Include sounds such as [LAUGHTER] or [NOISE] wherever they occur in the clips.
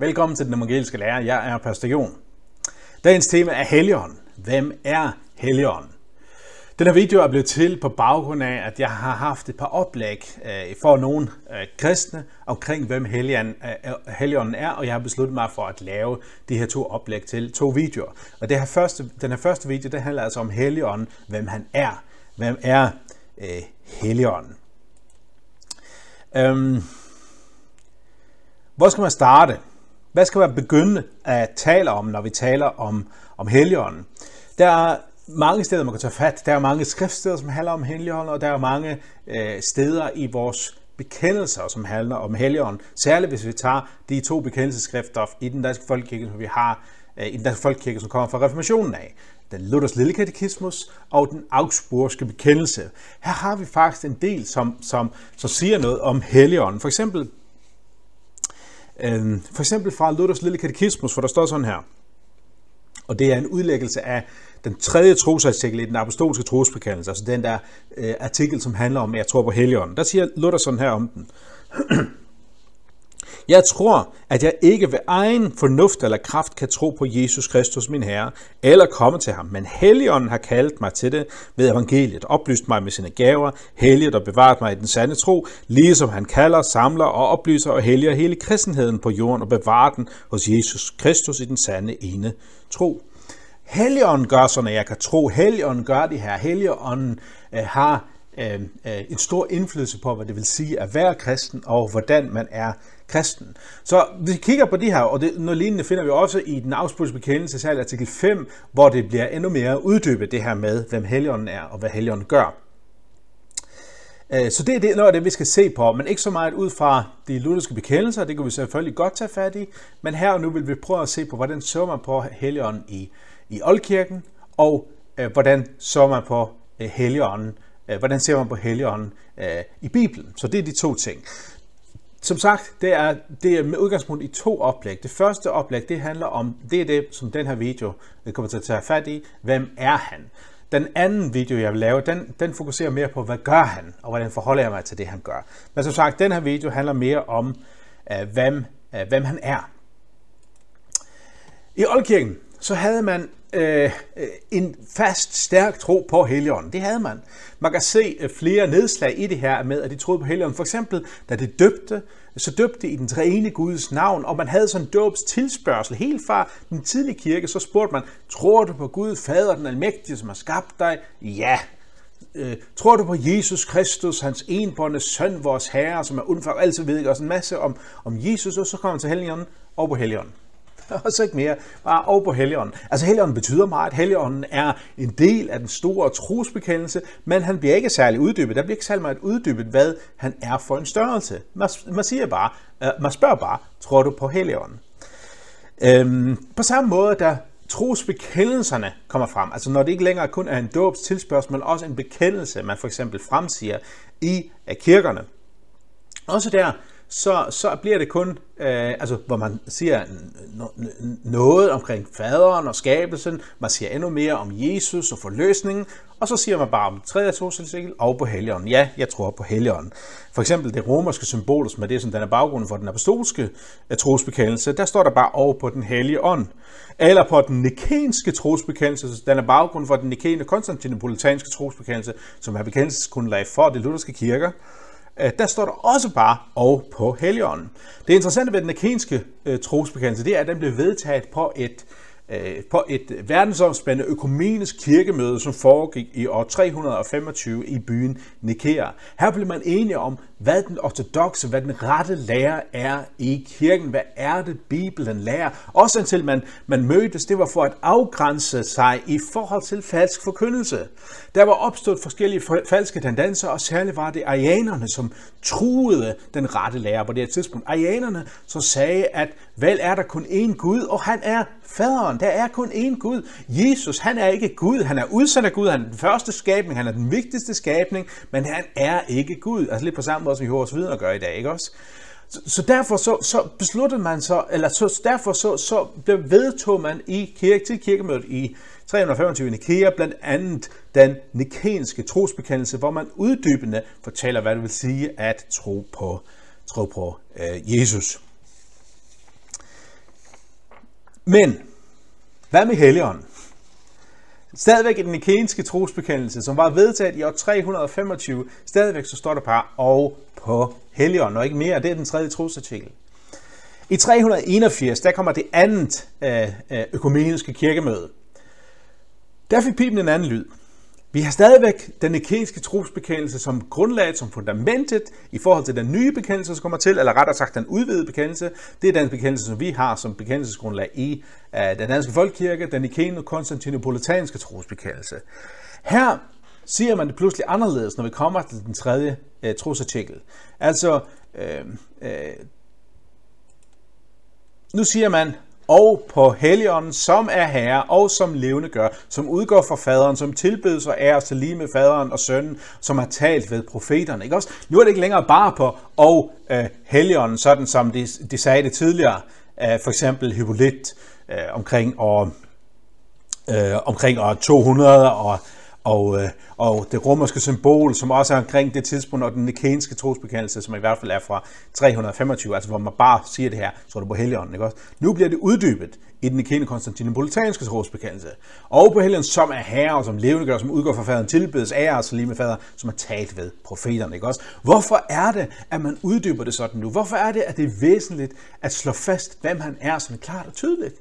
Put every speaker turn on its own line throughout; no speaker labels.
Velkommen til den evangeliske lærer. Jeg er Pastor Jon. Dagens tema er Helligånden. Hvem er Helligånden? Den her video er blevet til på baggrund af, at jeg har haft et par oplæg øh, for nogle øh, kristne omkring, hvem øh, Helligånden er, og jeg har besluttet mig for at lave de her to oplæg til to videoer. Og det her første, den her første video, det handler altså om Helligånden, hvem han er. Hvem er øh, Helligånden? Øhm, hvor skal man starte? Hvad skal man begynde at tale om, når vi taler om, om Helligånden? Der er mange steder, man kan tage fat. Der er mange skriftsteder, som handler om Helligånden, og der er mange øh, steder i vores bekendelser, som handler om Helligånden. Særligt hvis vi tager de to bekendelseskrifter i den danske folkekirke, som vi har øh, i den danske folkekirke, som kommer fra reformationen af. Den Luthers Lille Katekismus og den Augsburgske bekendelse. Her har vi faktisk en del, som, som, som siger noget om Helligånden. For eksempel Øhm, for eksempel fra Luthers Lille Katekismus, hvor der står sådan her, og det er en udlæggelse af den tredje trosartikel i den apostolske trosbekendelse, altså den der øh, artikel, som handler om, at jeg tror på Helligånden. Der siger Luther sådan her om den. [CLEARS THROAT] Jeg tror, at jeg ikke ved egen fornuft eller kraft kan tro på Jesus Kristus, min Herre, eller komme til ham, men Helligånden har kaldt mig til det ved evangeliet, oplyst mig med sine gaver, helliget og bevaret mig i den sande tro, ligesom han kalder, samler og oplyser og helliger hele kristenheden på jorden og bevarer den hos Jesus Kristus i den sande ene tro. Helligånden gør sådan, at jeg kan tro. Helligånden gør det her. Helligånden øh, har Øh, øh, en stor indflydelse på, hvad det vil sige at være kristen, og hvordan man er kristen. Så hvis vi kigger på det her, og det, noget lignende finder vi også i den afspurgte bekendelse, særligt artikel 5, hvor det bliver endnu mere uddybet det her med, hvem Helligånden er, og hvad Helligånden gør. Øh, så det er det, noget af det, vi skal se på, men ikke så meget ud fra de lutherske bekendelser, det kan vi selvfølgelig godt tage fat i, men her og nu vil vi prøve at se på, hvordan så man på Helligånden i, i Oldkirken, og øh, hvordan så man på øh, Helligånden Øh, hvordan ser man på Helligånden øh, i Bibelen? Så det er de to ting. Som sagt, det er, det er med udgangspunkt i to oplæg. Det første oplæg, det handler om, det er det, som den her video øh, kommer til at tage fat i. Hvem er han? Den anden video, jeg vil lave, den, den fokuserer mere på, hvad gør han, og hvordan forholder jeg mig til det, han gør. Men som sagt, den her video handler mere om, uh, hvem, hvem han er. I Oldkirken, så havde man øh, en fast, stærk tro på Helligånden. Det havde man. Man kan se øh, flere nedslag i det her med, at de troede på Helligånden. For eksempel, da de døbte, så døbte i den rene Guds navn, og man havde sådan en dåbs tilspørgsel. Helt fra den tidlige kirke, så spurgte man, tror du på Gud, Fader, den almægtige, som har skabt dig? Ja, øh, tror du på Jesus Kristus, hans enbånde søn, vores herre, som er uden altså alt, så ved jeg også en masse om, om Jesus, og så kommer man til Helligånden og på Helligånden. [LAUGHS] og så ikke mere. Bare over på Helligånden. Altså Helligånden betyder meget, at Helligånden er en del af den store trosbekendelse, men han bliver ikke særlig uddybet. Der bliver ikke særlig meget uddybet, hvad han er for en størrelse. Man, man siger bare, øh, man spørger bare, tror du på Helligånden? Øhm, på samme måde, der trosbekendelserne kommer frem, altså når det ikke længere kun er en dåbs tilspørgsel, men også en bekendelse, man for eksempel fremsiger i kirkerne. Også der så, så bliver det kun, øh, altså hvor man siger noget omkring faderen og skabelsen, man siger endnu mere om Jesus og forløsningen, og så siger man bare om tredje trosartikel og på Helligånden. Ja, jeg tror på Helligånden. For eksempel det romerske symbol, som er det, som den er baggrunden for den apostolske øh, trosbekendelse, der står der bare over på den hellige ånd. Eller på den nikenske trosbekendelse, den er baggrunden for den nikene konstantinopolitanske trosbekendelse, som er bekendelsesgrundlag for de lutherske kirker. Øh, der står der også bare og på Helligånden. Det interessante ved den akenske øh, trosbekendelse, det er, at den blev vedtaget på et Øh, på et verdensomspændende økumenisk kirkemøde, som foregik i år 325 i byen Nikea. Her blev man enige om, hvad den ortodoxe, hvad den rette lære er i kirken. Hvad er det, Bibelen lærer? Også indtil man, man mødtes, det var for at afgrænse sig i forhold til falsk forkyndelse. Der var opstået forskellige falske tendenser, og særligt var det arianerne, som truede den rette lære på det her tidspunkt. Arianerne, som sagde, at vel er der kun én Gud, og han er faderen. Der er kun én Gud. Jesus, han er ikke Gud. Han er udsat af Gud. Han er den første skabning. Han er den vigtigste skabning. Men han er ikke Gud. Altså lidt på samme måde, som Jehovas vidner gør i dag, ikke også? Så, så derfor så, så besluttede man så, eller så, derfor så, så vedtog man i kirke, til kirkemødet i 325 i Nikea, blandt andet den nikenske trosbekendelse, hvor man uddybende fortæller, hvad det vil sige at tro på, tro på øh, Jesus. Men, hvad med Helligånden? Stadigvæk i den nikenske trosbekendelse, som var vedtaget i år 325, stadigvæk så står der bare og på Helligånden, og ikke mere. Det er den tredje trosartikel. I 381, der kommer det andet øh, øh, økumeniske kirkemøde. Der fik Bibelen en anden lyd. Vi har stadigvæk den nikenske trosbekendelse som grundlag, som fundamentet i forhold til den nye bekendelse, som kommer til, eller rettere sagt den udvidede bekendelse. Det er den bekendelse, som vi har som bekendelsesgrundlag i uh, den danske folkekirke, den nikene konstantinopolitanske trosbekendelse. Her siger man det pludselig anderledes, når vi kommer til den tredje øh, uh, trosartikel. Altså, uh, uh, nu siger man, og på Helligånden, som er Herre og som levende gør, som udgår fra faderen, som tilbydes og æres til lige med faderen og sønnen, som har talt ved profeterne. Ikke også? Nu er det ikke længere bare på og øh, Helligånden, sådan som de, de sagde det tidligere, øh, for eksempel Hippolyt øh, omkring år, øh, omkring år 200 og og, øh, og det romerske symbol, som også er omkring det tidspunkt, og den nikenske trosbekendelse, som i hvert fald er fra 325, altså hvor man bare siger det her, tror du på Helligånden, ikke også? Nu bliver det uddybet i den nikene konstantinopolitanske trosbekendelse. Og på Helligånden, som er herre, og som levende gør, som udgår fra faderen, tilbedes ære, og lige med fader, som er talt ved profeterne, ikke også? Hvorfor er det, at man uddyber det sådan nu? Hvorfor er det, at det er væsentligt at slå fast, hvem han er, som er klart og tydeligt?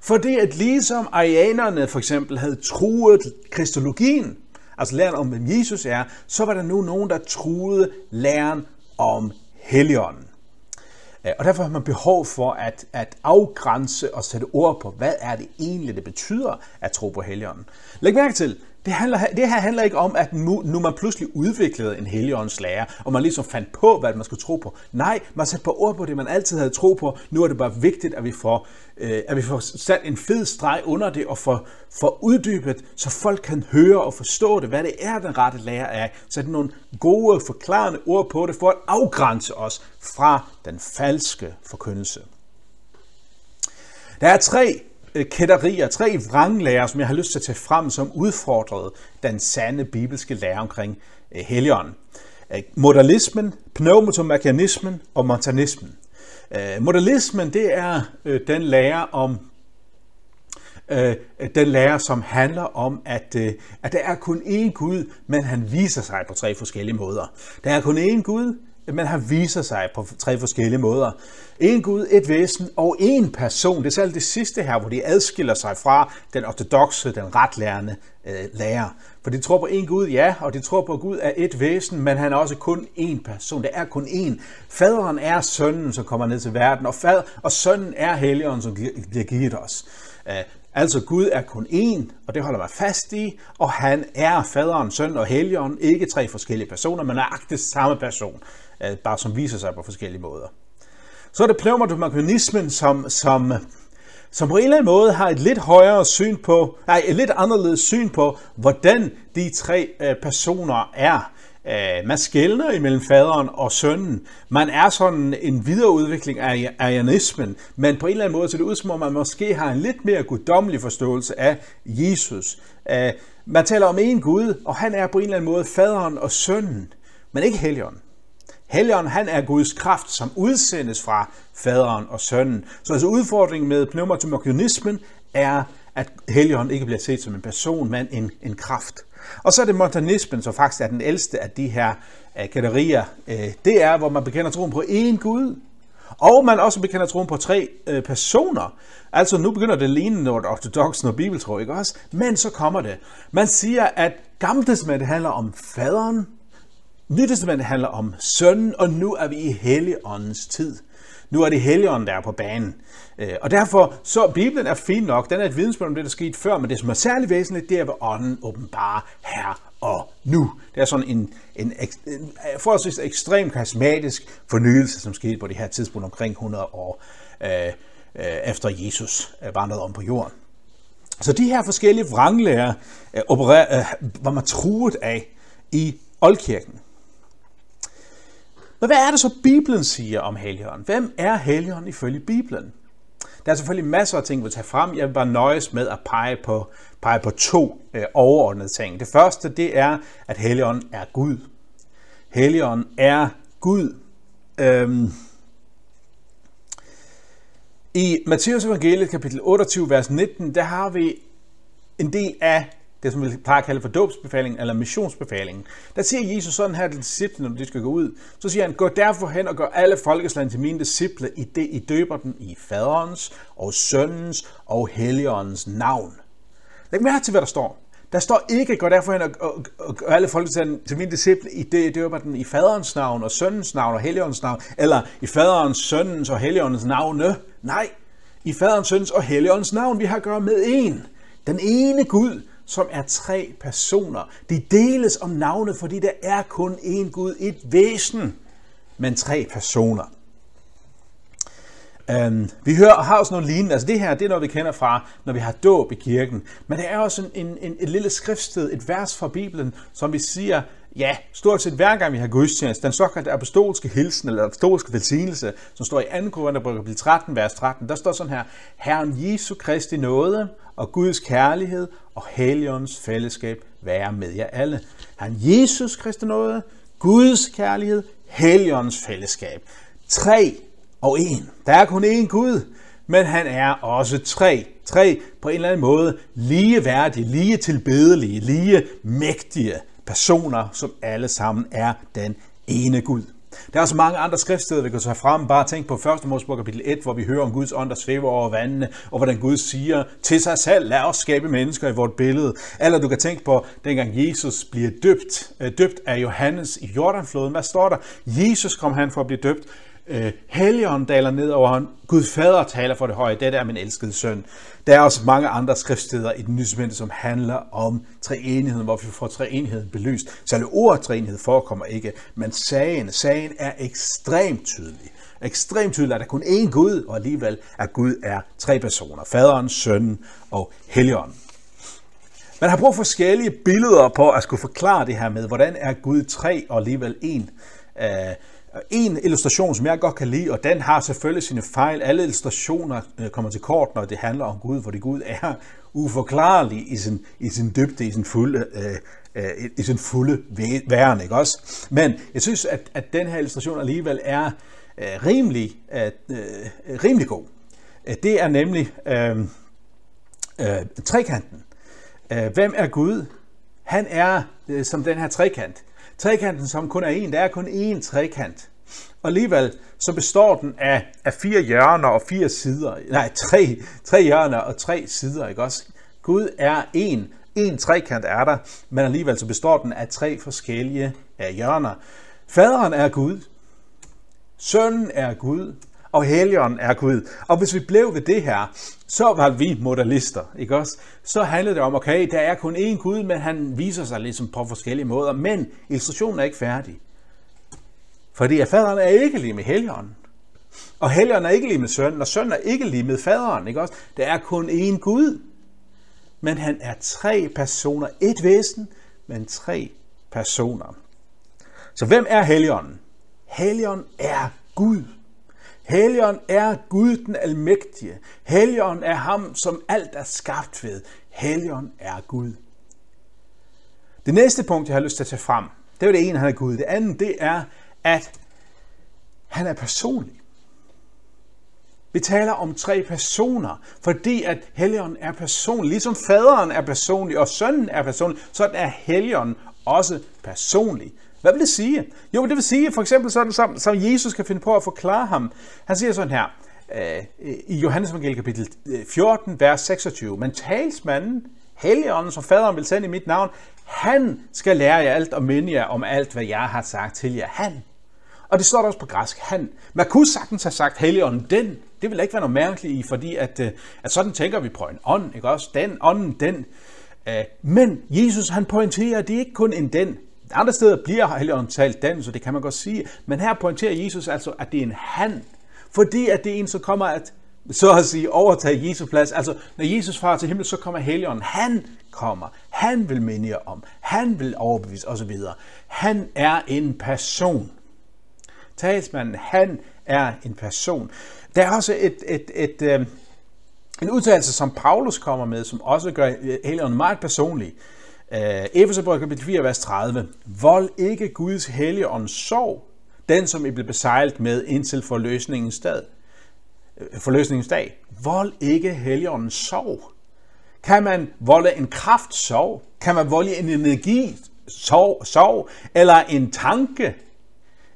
Fordi at ligesom arianerne for eksempel havde truet kristologien, altså læren om, hvem Jesus er, så var der nu nogen, der truede læren om Helligånden. Øh, og derfor har man behov for at, at afgrænse og sætte ord på, hvad er det egentlig, det betyder at tro på Helligånden. Læg mærke til, det, handler, det her handler ikke om, at nu, nu man pludselig udviklede en helligåndslære, og man ligesom fandt på, hvad man skulle tro på. Nej, man satte på ord på det, man altid havde tro på. Nu er det bare vigtigt, at vi får, øh, at vi får sat en fed streg under det, og får, får uddybet, så folk kan høre og forstå det, hvad det er, den rette lære er. Så det er nogle gode, forklarende ord på det, for at afgrænse os fra den falske forkyndelse. Der er tre Øh, kætterier, tre vranglærer, som jeg har lyst til at tage frem, som udfordrede den sande bibelske lære omkring øh, Helligånden. Øh, Modalismen, pneumatomekanismen og montanismen. Modalismen, det er den lære om den lære, som handler om, at, at der er kun én Gud, men han viser sig på tre forskellige måder. Der er kun én Gud, men han viser sig på tre forskellige måder. En Gud, et væsen og en person. Det er særligt det sidste her, hvor de adskiller sig fra den ortodoxe, den retlærende øh, lærer. For de tror på en Gud, ja, og de tror på, at Gud er et væsen, men han er også kun en person. Det er kun en. Faderen er sønnen, som kommer ned til verden, og, fad, og sønnen er helligånden, som bliver givet os. Øh, altså Gud er kun én, og det holder man fast i, og han er faderen, søn og helligånden, ikke tre forskellige personer, men er samme person. Øh, bare som viser sig på forskellige måder. Så er det pneumatomekanismen, som, som, som på en eller anden måde har et lidt højere syn på, nej, et lidt anderledes syn på, hvordan de tre øh, personer er. Øh, man skældner imellem faderen og sønnen. Man er sådan en videreudvikling af arianismen, men på en eller anden måde så det ud som om, man måske har en lidt mere guddommelig forståelse af Jesus. Øh, man taler om en Gud, og han er på en eller anden måde faderen og sønnen, men ikke helligånden. Helligånden, han er Guds kraft, som udsendes fra faderen og sønnen. Så altså udfordringen med pneumatomokionismen er, at Helligånden ikke bliver set som en person, men en, en kraft. Og så er det montanismen, som faktisk er den ældste af de her øh, uh, kategorier. Øh, det er, hvor man bekender troen på én Gud, og man også bekender troen på tre øh, personer. Altså nu begynder det at ligne noget ortodox, og bibeltro, ikke også? Men så kommer det. Man siger, at Gamle handler om faderen, Nytestamentet handler om sønnen, og nu er vi i Helligåndens tid. Nu er det Helligånden, der er på banen. Øh, og derfor, så Bibelen er fin nok. Den er et vidensbund om det, der skete før, men det, som er særlig væsentligt, det er, hvad ånden åbenbarer her og nu. Det er sådan en, en, en forholdsvis ekstrem karismatisk fornyelse, som skete på det her tidspunkt omkring 100 år øh, øh, efter Jesus øh, vandrede om på jorden. Så de her forskellige vranglærer øh, operer, øh, var man truet af i oldkirken. Men hvad er det så, Bibelen siger om Helligånden? Hvem er Helligånden ifølge Bibelen? Der er selvfølgelig masser af ting, vi tage frem. Jeg vil bare nøjes med at pege på, pege på to øh, overordnede ting. Det første, det er, at Helligånden er Gud. Helligånden er Gud. Øhm, I Matteus evangeliet kapitel 28, vers 19, der har vi en del af det, som vi plejer at kalde for dåbsbefalingen eller missionsbefalingen. Der siger Jesus sådan her til disciplene, når de skal gå ud. Så siger han, gå derfor hen og gør alle folkeslag til mine disciple, i det I døber dem i faderens og søndens og helligåndens navn. Læg mærke til, hvad der står. Der står ikke, gå derfor hen og, og, og gør alle folkeslag til mine disciple, i det I døber dem i faderens navn og søndens navn og helligåndens navn, eller i faderens, søndens og helligåndens navne. Nej, i faderens, søndens og helligåndens navn, vi har at gøre med en. Den ene Gud, som er tre personer. De deles om navnet, fordi der er kun én Gud, et væsen, men tre personer. Um, vi hører og har også noget lignende. Altså det her, det er noget, vi kender fra, når vi har dåb i kirken. Men der er også en, en, en, et lille skriftsted, et vers fra Bibelen, som vi siger, ja, stort set hver gang vi har gudstjeneste, den såkaldte apostolske hilsen, eller apostolske velsignelse, som står i 2. Korinther kapitel 13, vers 13, der står sådan her, Herren Jesu Kristi nåde og Guds kærlighed og Helligåndens fællesskab være med jer alle. Herren Jesus Kristi nåde, Guds kærlighed, Helligåndens fællesskab. Tre og en. Der er kun én Gud, men han er også tre. Tre på en eller anden måde lige værdige, lige tilbedelige, lige mægtige personer, som alle sammen er den ene Gud. Der er også mange andre skriftsteder, vi kan tage frem. Bare tænk på 1. Mosebog kapitel 1, hvor vi hører om Guds ånd, der svæver over vandene, og hvordan Gud siger til sig selv, lad os skabe mennesker i vort billede. Eller du kan tænke på, dengang Jesus bliver døbt, øh, døbt af Johannes i Jordanfloden. Hvad står der? Jesus kom han for at blive døbt øh, Helligånden daler ned over ham. Gud fader taler for det høje. Dette er min elskede søn. Der er også mange andre skriftsteder i den nye som handler om treenigheden, hvor vi får treenigheden belyst. Selv ordet treenighed forekommer ikke, men sagen, sagen er ekstremt tydelig. Ekstremt tydeligt, at der kun én Gud, og alligevel at Gud er tre personer. Faderen, sønnen og Helligånden. Man har brugt forskellige billeder på at skulle forklare det her med, hvordan er Gud tre og alligevel en. Øh, en illustration, som jeg godt kan lide, og den har selvfølgelig sine fejl. Alle illustrationer øh, kommer til kort, når det handler om Gud, fordi Gud er uforklarlig i sin, i sin dybde, i sin fulde, øh, øh, i sin fulde væren, ikke også? Men jeg synes, at, at den her illustration alligevel er øh, rimelig, øh, rimelig god. Øh, det er nemlig øh, øh, trekanten. Øh, hvem er Gud? Han er øh, som den her trekant. Trekanten, som kun er en, der er kun én trekant. Og alligevel så består den af, af fire hjørner og fire sider. Nej, tre, tre hjørner og tre sider, ikke også? Gud er en. En trekant er der, men alligevel så består den af tre forskellige af hjørner. Faderen er Gud. Sønnen er Gud og Helion er Gud. Og hvis vi blev ved det her, så var vi modalister, ikke også? Så handlede det om, okay, der er kun én Gud, men han viser sig ligesom på forskellige måder, men illustrationen er ikke færdig. Fordi at faderen er ikke lige med Helion. Og Helion er ikke lige med sønnen, og sønnen er ikke lige med faderen, ikke også? Der er kun én Gud, men han er tre personer. Et væsen, men tre personer. Så hvem er Helion? Helion er Gud. Helion er Gud den almægtige. Helion er ham, som alt er skabt ved. Helion er Gud. Det næste punkt, jeg har lyst til at tage frem, det er det ene, han er Gud. Det andet, det er, at han er personlig. Vi taler om tre personer, fordi at Helion er personlig. Ligesom faderen er personlig, og sønnen er personlig, så er Helion også personlig. Hvad vil det sige? Jo, det vil sige for eksempel sådan, som, som Jesus kan finde på at forklare ham. Han siger sådan her, øh, i Johannes evangeliet kapitel øh, 14, vers 26. Men talsmanden, Helligånden, som faderen vil sende i mit navn, han skal lære jer alt og minde jer om alt, hvad jeg har sagt til jer. Han. Og det står der også på græsk, han. Man kunne sagtens have sagt Helligånden, den. Det vil ikke være noget mærkeligt i, fordi at, øh, at sådan tænker vi på en ånd, ikke også? Den, ånden, den. Øh, men Jesus, han pointerer, at det er ikke kun en den, andre steder bliver Helligånden talt den, så det kan man godt sige. Men her pointerer Jesus altså, at det er en han. Fordi at det er en, som kommer at så at sige, overtage Jesu plads. Altså, når Jesus far til himmel, så kommer Helligånden. Han kommer. Han vil minde jer om. Han vil overbevise osv. Han er en person. Talsmanden, han er en person. Der er også et, et, et, et, en udtalelse, som Paulus kommer med, som også gør Helligånden meget personlig. Øh, Efeserbrevet kapitel 4, vers 30. Vold ikke Guds hellige ånd sorg, den som I blev besejlet med indtil forløsningens stad. Øh, forløsningens dag. Vold ikke Helligåndens sorg. Kan man volde en kraft sorg? Kan man volde en energi sorg, sorg? Eller en tanke?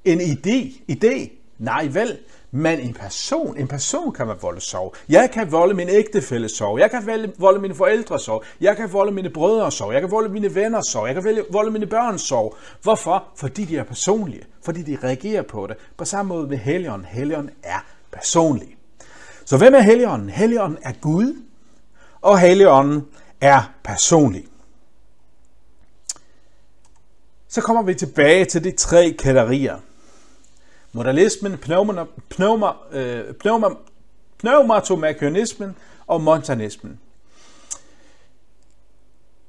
En idé? idé? Nej vel, men en person, en person kan man volde sorg. Jeg kan volde min ægtefælle sorg. Jeg kan volde mine forældre sorg. Jeg kan volde mine brødre sorg. Jeg kan volde mine venner sorg. Jeg kan volde mine børn sorg. Hvorfor? Fordi de er personlige. Fordi de reagerer på det. På samme måde med Helligånden. Helligånden er personlig. Så hvem er Helligånden? Helligånden er Gud, og Helligånden er personlig. Så kommer vi tilbage til de tre kategorier. Modalismen, pneuma, pneuma, øh, pneuma, pneumatomekanismen og montanismen.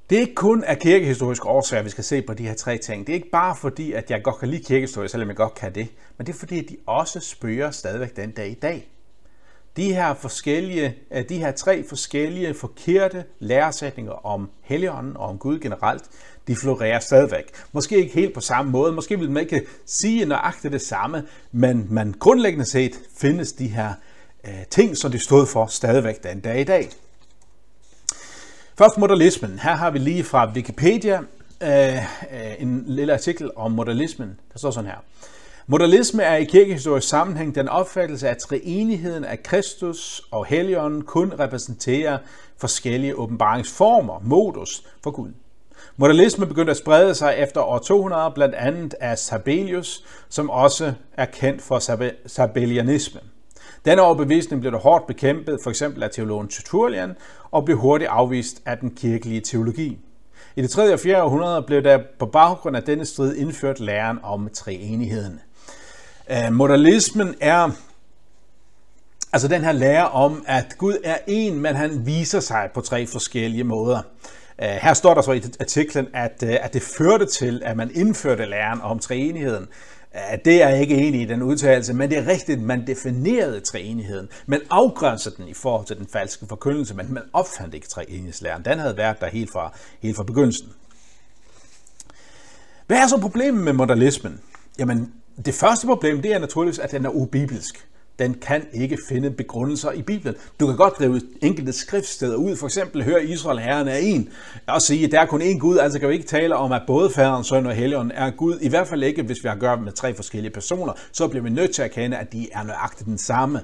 Det er ikke kun af kirkehistoriske årsager, vi skal se på de her tre ting. Det er ikke bare fordi, at jeg godt kan lide kirkehistorie, selvom jeg godt kan det, men det er fordi, at de også spørger stadigvæk den dag i dag. De her, forskellige, øh, de her tre forskellige forkerte læresætninger om Helligånden og om Gud generelt, de florerer stadigvæk. Måske ikke helt på samme måde, måske vil man ikke sige nøjagtigt det samme, men man grundlæggende set findes de her øh, ting, som de stod for stadigvæk den dag i dag. Først modalismen. Her har vi lige fra Wikipedia øh, øh en lille artikel om modalismen. Der står sådan her. Modalisme er i kirkehistorisk sammenhæng den opfattelse, at treenigheden af Kristus og Helligånden kun repræsenterer forskellige åbenbaringsformer, modus for Gud. Modalismen begyndte at sprede sig efter år 200, blandt andet af Sabellius, som også er kendt for sabellianismen. Denne overbevisning blev der hårdt bekæmpet, for eksempel af teologen Tertullian, og blev hurtigt afvist af den kirkelige teologi. I det 3. og 4. århundrede blev der på baggrund af denne strid indført læren om treenigheden. Øh, Modalismen er altså den her lære om, at Gud er en, men han viser sig på tre forskellige måder. Øh, her står der så i artiklen, at, øh, at det førte til, at man indførte læren om treenigheden. Øh, det er jeg ikke enig i den udtalelse, men det er rigtigt, man definerede treenigheden. Man afgrænsede den i forhold til den falske forkyndelse, men man opfandt ikke treenighedslæren. Den havde været der helt fra, helt fra begyndelsen. Hvad er så problemet med modalismen? Jamen, det første problem, det er naturligvis, at den er ubibelsk. Den kan ikke finde begrundelser i Bibelen. Du kan godt drive enkelte skriftsteder ud, for eksempel hør Israel, Herren er en, og sige, at der er kun én Gud, altså kan vi ikke tale om, at både Faderen, Søn og Helligånden er Gud. I hvert fald ikke, hvis vi har at gøre med tre forskellige personer. Så bliver vi nødt til at kende, at de er nøjagtigt den samme.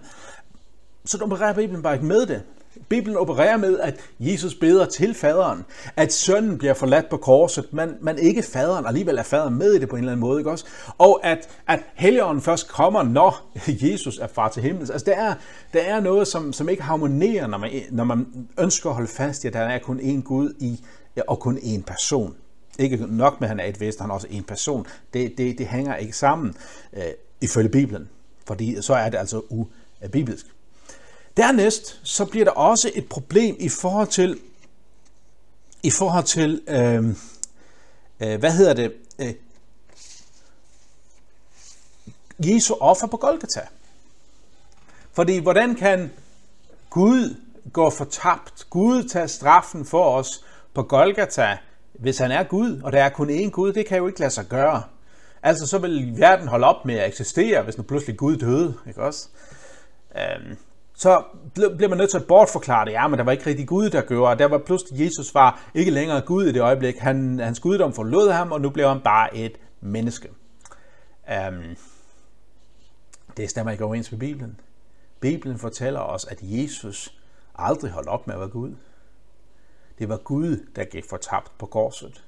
Så opererer Bibelen bare ikke med det. Bibelen opererer med, at Jesus beder til faderen, at sønnen bliver forladt på korset, men, men ikke faderen, alligevel er faderen med i det på en eller anden måde, ikke også? Og at, at helligånden først kommer, når Jesus er far til himlen. Altså, der er, der er noget, som, som ikke harmonerer, når man, når man ønsker at holde fast i, at der er kun én Gud i, og kun én person. Ikke nok med, at han er et væsen, han er også en person. Det, det, det hænger ikke sammen øh, ifølge Bibelen, fordi så er det altså ubibelsk. Dernæst så bliver der også et problem i forhold til, i forhold til øh, øh, hvad hedder det, øh, Jesu offer på Golgata. Fordi hvordan kan Gud gå fortabt, Gud tage straffen for os på Golgata, hvis han er Gud, og der er kun én Gud, det kan jo ikke lade sig gøre. Altså så vil verden holde op med at eksistere, hvis nu pludselig Gud døde, ikke også? Øhm, så bliver man nødt til at bortforklare det. Ja, men der var ikke rigtig Gud, der gjorde, der var pludselig Jesus var ikke længere Gud i det øjeblik. Han, hans guddom forlod ham, og nu blev han bare et menneske. Um, det stemmer ikke overens med Bibelen. Bibelen fortæller os, at Jesus aldrig holdt op med at være Gud. Det var Gud, der gik fortabt på korset.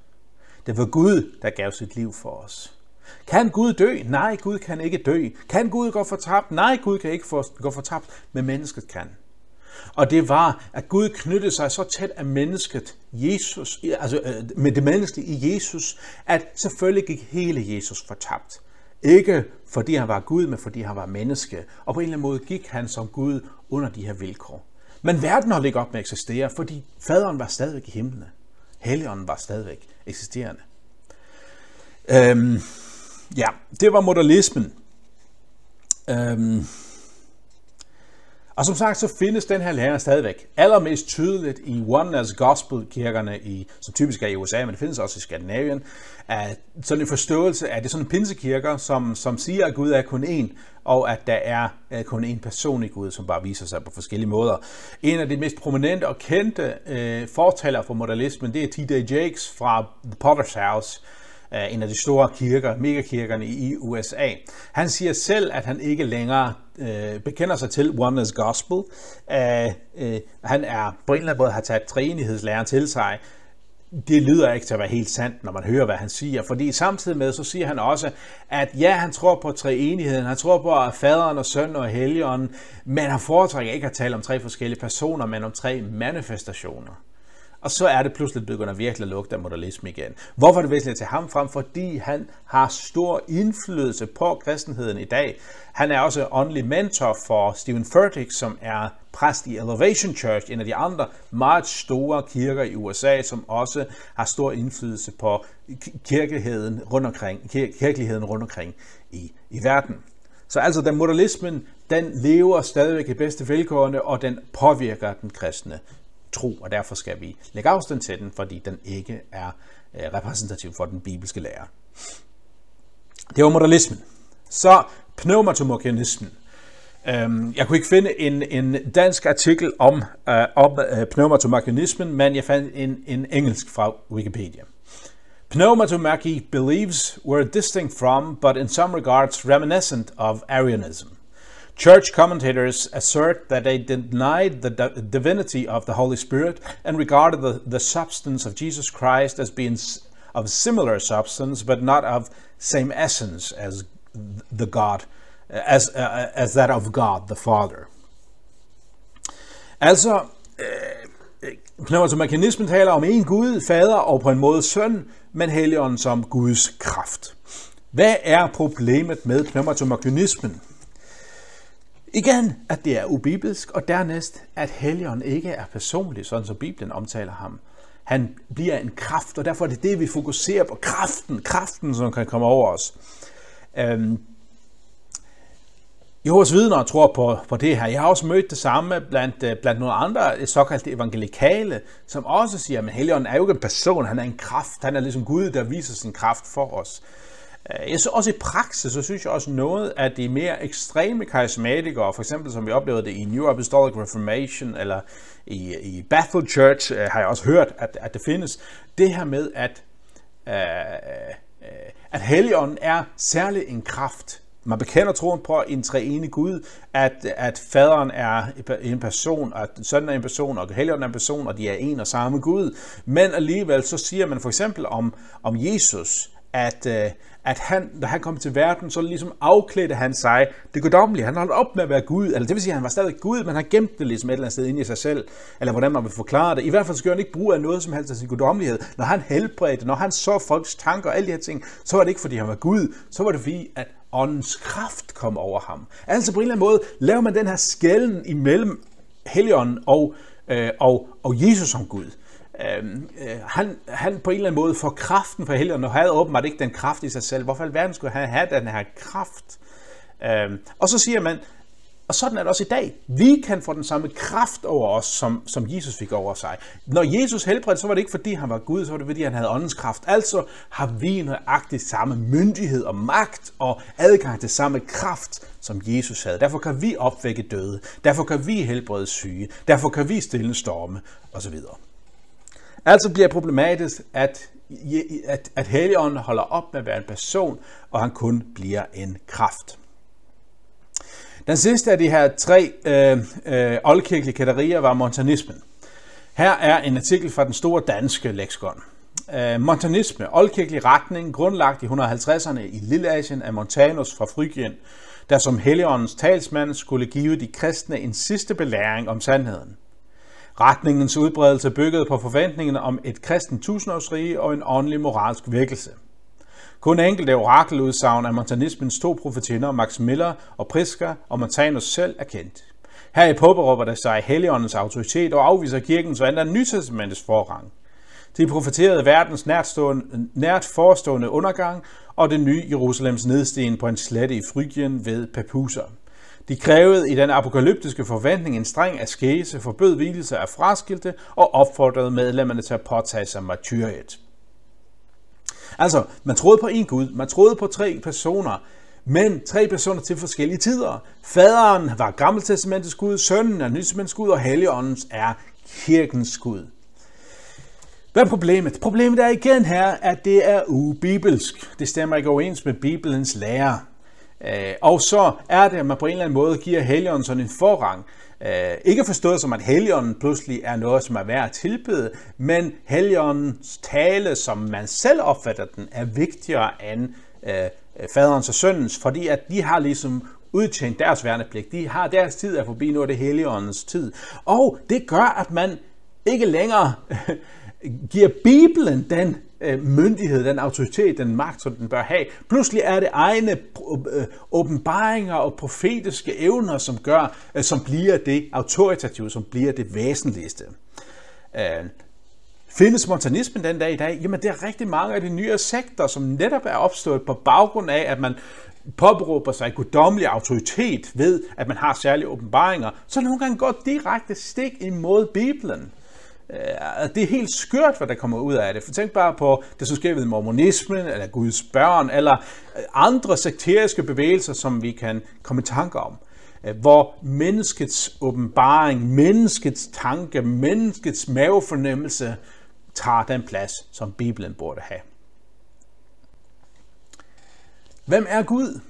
Det var Gud, der gav sit liv for os. Kan Gud dø? Nej, Gud kan ikke dø. Kan Gud gå fortabt? Nej, Gud kan ikke gå fortabt, men mennesket kan. Og det var, at Gud knyttede sig så tæt af mennesket, Jesus, altså øh, med det menneske i Jesus, at selvfølgelig gik hele Jesus fortabt. Ikke fordi han var Gud, men fordi han var menneske. Og på en eller anden måde gik han som Gud under de her vilkår. Men verden holdt ikke op med at eksistere, fordi faderen var stadigvæk i himlene. Helligånden var stadigvæk eksisterende. Øhm, Ja, det var modalismen. Øhm, Og som sagt, så findes den her lære stadigvæk allermest tydeligt i Oneness Gospel-kirkerne, i, som typisk er i USA, men det findes også i Skandinavien. At sådan en forståelse af det er sådan en pinsekirker, som, som siger, at Gud er kun én, og at der er øh, kun én person i Gud, som bare viser sig på forskellige måder. En af de mest prominente og kendte øh, fortalere for modalismen, det er T.D. Jakes fra The Potter's House, en af de store kirker, megakirkerne i USA. Han siger selv, at han ikke længere øh, bekender sig til Oneness Gospel. Æh, øh, han er på en eller anden måde har taget træenighedslæren til sig. Det lyder ikke til at være helt sandt, når man hører, hvad han siger, fordi samtidig med, så siger han også, at ja, han tror på treenigheden, han tror på faderen og søn og helligånden, men han foretrækker ikke at tale om tre forskellige personer, men om tre manifestationer. Og så er det pludselig begynder virkelig at lugte af modalisme igen. Hvorfor er det væsentligt til ham frem? Fordi han har stor indflydelse på kristenheden i dag. Han er også åndelig mentor for Stephen Furtick, som er præst i Elevation Church, en af de andre meget store kirker i USA, som også har stor indflydelse på kirkeligheden rundt omkring, kirkeligheden rundt omkring i, i verden. Så altså, den modalismen, den lever stadigvæk i bedste velgående, og den påvirker den kristne tro, og derfor skal vi lægge afstand til den, fordi den ikke er øh, repræsentativ for den bibelske lære. Det var modalismen. Så pneumatomorganismen. Øhm, jeg kunne ikke finde en, en dansk artikel om, øh, om øh, uh, pneumatomorganismen, men jeg fandt en, en engelsk fra Wikipedia. Pneumatomachy believes were distinct from, but in some regards reminiscent of Arianism. Church commentators assert that they denied the divinity of the Holy Spirit and regarded the, the substance of Jesus Christ as being of similar substance, but not of same essence as the God, as, uh, as that of God the Father. Altså, øh, pneumatomekanismen taler om en Gud, fader og på en måde søn, men helligånden som Guds kraft. Hvad er problemet med pneumatomekanismen? Igen, at det er ubibelsk, og dernæst, at Helligånden ikke er personlig, sådan som Bibelen omtaler ham. Han bliver en kraft, og derfor er det det, vi fokuserer på. Kraften, kraften, som kan komme over os. Øhm, Jehovas vidner tror på, på det her. Jeg har også mødt det samme blandt, øh, blandt nogle andre såkaldte evangelikale, som også siger, at Helligånden er jo ikke en person, han er en kraft. Han er ligesom Gud, der viser sin kraft for os. Øh, jeg så også i praksis, så synes jeg også noget af de mere ekstreme karismatikere, for eksempel som vi oplevede det i New Apostolic Reformation, eller i, i Bethel Church, øh, har jeg også hørt, at, at det findes, det her med, at, uh, at Helligånden er særlig en kraft. Man bekender troen på en treenig Gud, at, at faderen er en person, at sønnen er en person, og Helligånden er en person, og de er en og samme Gud. Men alligevel så siger man for eksempel om, om Jesus, at, at han, da han kom til verden, så ligesom afklædte han sig det guddommelige. Han holdt op med at være Gud, eller det vil sige, at han var stadig Gud, men han gemte det ligesom et eller andet sted inde i sig selv, eller hvordan man vil forklare det. I hvert fald så han ikke brug af noget som helst af sin guddommelighed. Når han helbredte, når han så folks tanker og alle de her ting, så var det ikke fordi han var Gud, så var det fordi, at åndens kraft kom over ham. Altså på en eller anden måde laver man den her skælden imellem Helligånden og, øh, og, og Jesus som Gud. Øhm, øh, han, han på en eller anden måde får kraften fra Helligånden, og havde åbenbart ikke den kraft i sig selv. Hvorfor alverden skulle han have den her kraft? Øhm, og så siger man, og sådan er det også i dag. Vi kan få den samme kraft over os, som, som Jesus fik over sig. Når Jesus helbredte, så var det ikke fordi han var Gud, så var det fordi han havde åndens kraft. Altså har vi nøjagtigt samme myndighed og magt og adgang til samme kraft, som Jesus havde. Derfor kan vi opvække døde. Derfor kan vi helbrede syge. Derfor kan vi stille storme osv. Altså bliver problematisk, at, at, at Helligånden holder op med at være en person, og han kun bliver en kraft. Den sidste af de her tre øh, øh, oldkirkelige kategorier var montanismen. Her er en artikel fra den store danske leksikon. Øh, montanisme, oldkirkelig retning, grundlagt i 150'erne i Lilleasien af Montanus fra Frygien, der som Helligåndens talsmand skulle give de kristne en sidste belæring om sandheden. Retningens udbredelse byggede på forventningen om et kristent tusindårsrige og en åndelig moralsk vækkelse. Kun enkelte orakeludsagn af montanismens to profetinder, Max Miller og Priska og Montanus selv er kendt. Her i påberåber der sig Helligåndens autoritet og afviser kirkens og andre nytestamentets forrang. De profeterede verdens nært forestående undergang og det nye Jerusalems nedsten på en slette i Frygien ved Papuser. De krævede i den apokalyptiske forventning en streng askese, forbød hvilelse af fraskilte og opfordrede medlemmerne til at påtage sig martyriet. Altså, man troede på en Gud, man troede på tre personer, men tre personer til forskellige tider. Faderen var Gammeltestamentets Gud, sønnen er Nytestamentets Gud, og Helligåndens er kirkens Gud. Hvad er problemet? Problemet er igen her, at det er ubibelsk. Det stemmer ikke overens med Bibelens lære. Øh, og så er det, at man på en eller anden måde giver Helligånden sådan en forrang. Øh, ikke forstået som, at Helligånden pludselig er noget, som er værd at tilbede, men Helligåndens tale, som man selv opfatter den, er vigtigere end øh, faderens og søndens, fordi at de har ligesom udtjent deres værnepligt. De har deres tid er forbi, nu er det Helligåndens tid. Og det gør, at man ikke længere [LAUGHS] giver Bibelen den øh, myndighed, den autoritet, den magt, som den bør have. Pludselig er det egne øh, åbenbaringer og profetiske evner, som gør, øh, som bliver det autoritative, som bliver det væsentligste. Øh, findes montanismen den dag i dag? Jamen, det er rigtig mange af de nye sekter, som netop er opstået på baggrund af, at man påberåber sig guddommelig autoritet ved, at man har særlige åbenbaringer, så nogle gange går direkte stik imod Bibelen. Øh, det er helt skørt, hvad der kommer ud af det. For tænk bare på det, som sker ved mormonismen, eller Guds børn, eller øh, andre sekteriske bevægelser, som vi kan komme i tanke om. Øh, hvor menneskets åbenbaring, menneskets tanke, menneskets mavefornemmelse tager den plads, som Bibelen burde have. Hvem er Gud?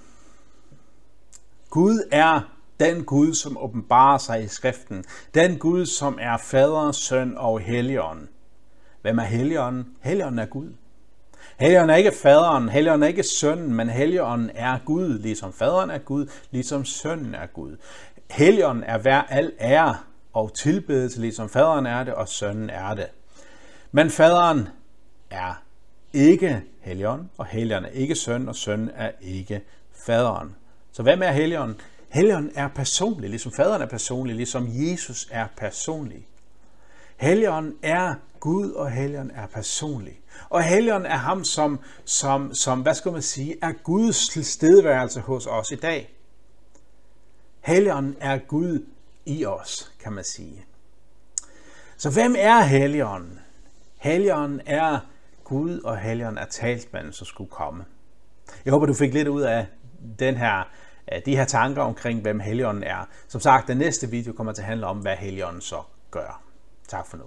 Gud er den Gud, som åbenbarer sig i skriften. Den Gud, som er fader, søn og helligånd. Hvem er helligånden? Helligånden er Gud. Helligånden er ikke faderen, Helligånden er ikke sønnen, men Helligånden er Gud, ligesom faderen er Gud, ligesom sønnen er Gud. Helligånden er hver al ære og tilbedelse, ligesom faderen er det, og sønnen er det. Men faderen er ikke Helligånden, og Helligånden er ikke søn, og sønnen er ikke faderen. Så hvem er Helligånden? Helligånden er personlig, ligesom faderen er personlig, ligesom Jesus er personlig. Helligånden er Gud, og Helligånden er personlig. Og Helligånden er ham, som, som, som, hvad skal man sige, er Guds tilstedeværelse hos os i dag. Helligånden er Gud i os, kan man sige. Så hvem er Helligånden? Helligånden er Gud, og Helligånden er talsmanden, som skulle komme. Jeg håber, du fik lidt ud af den her de her tanker omkring, hvem Helligånden er. Som sagt, den næste video kommer til at handle om, hvad Helligånden så gør. Tak for nu.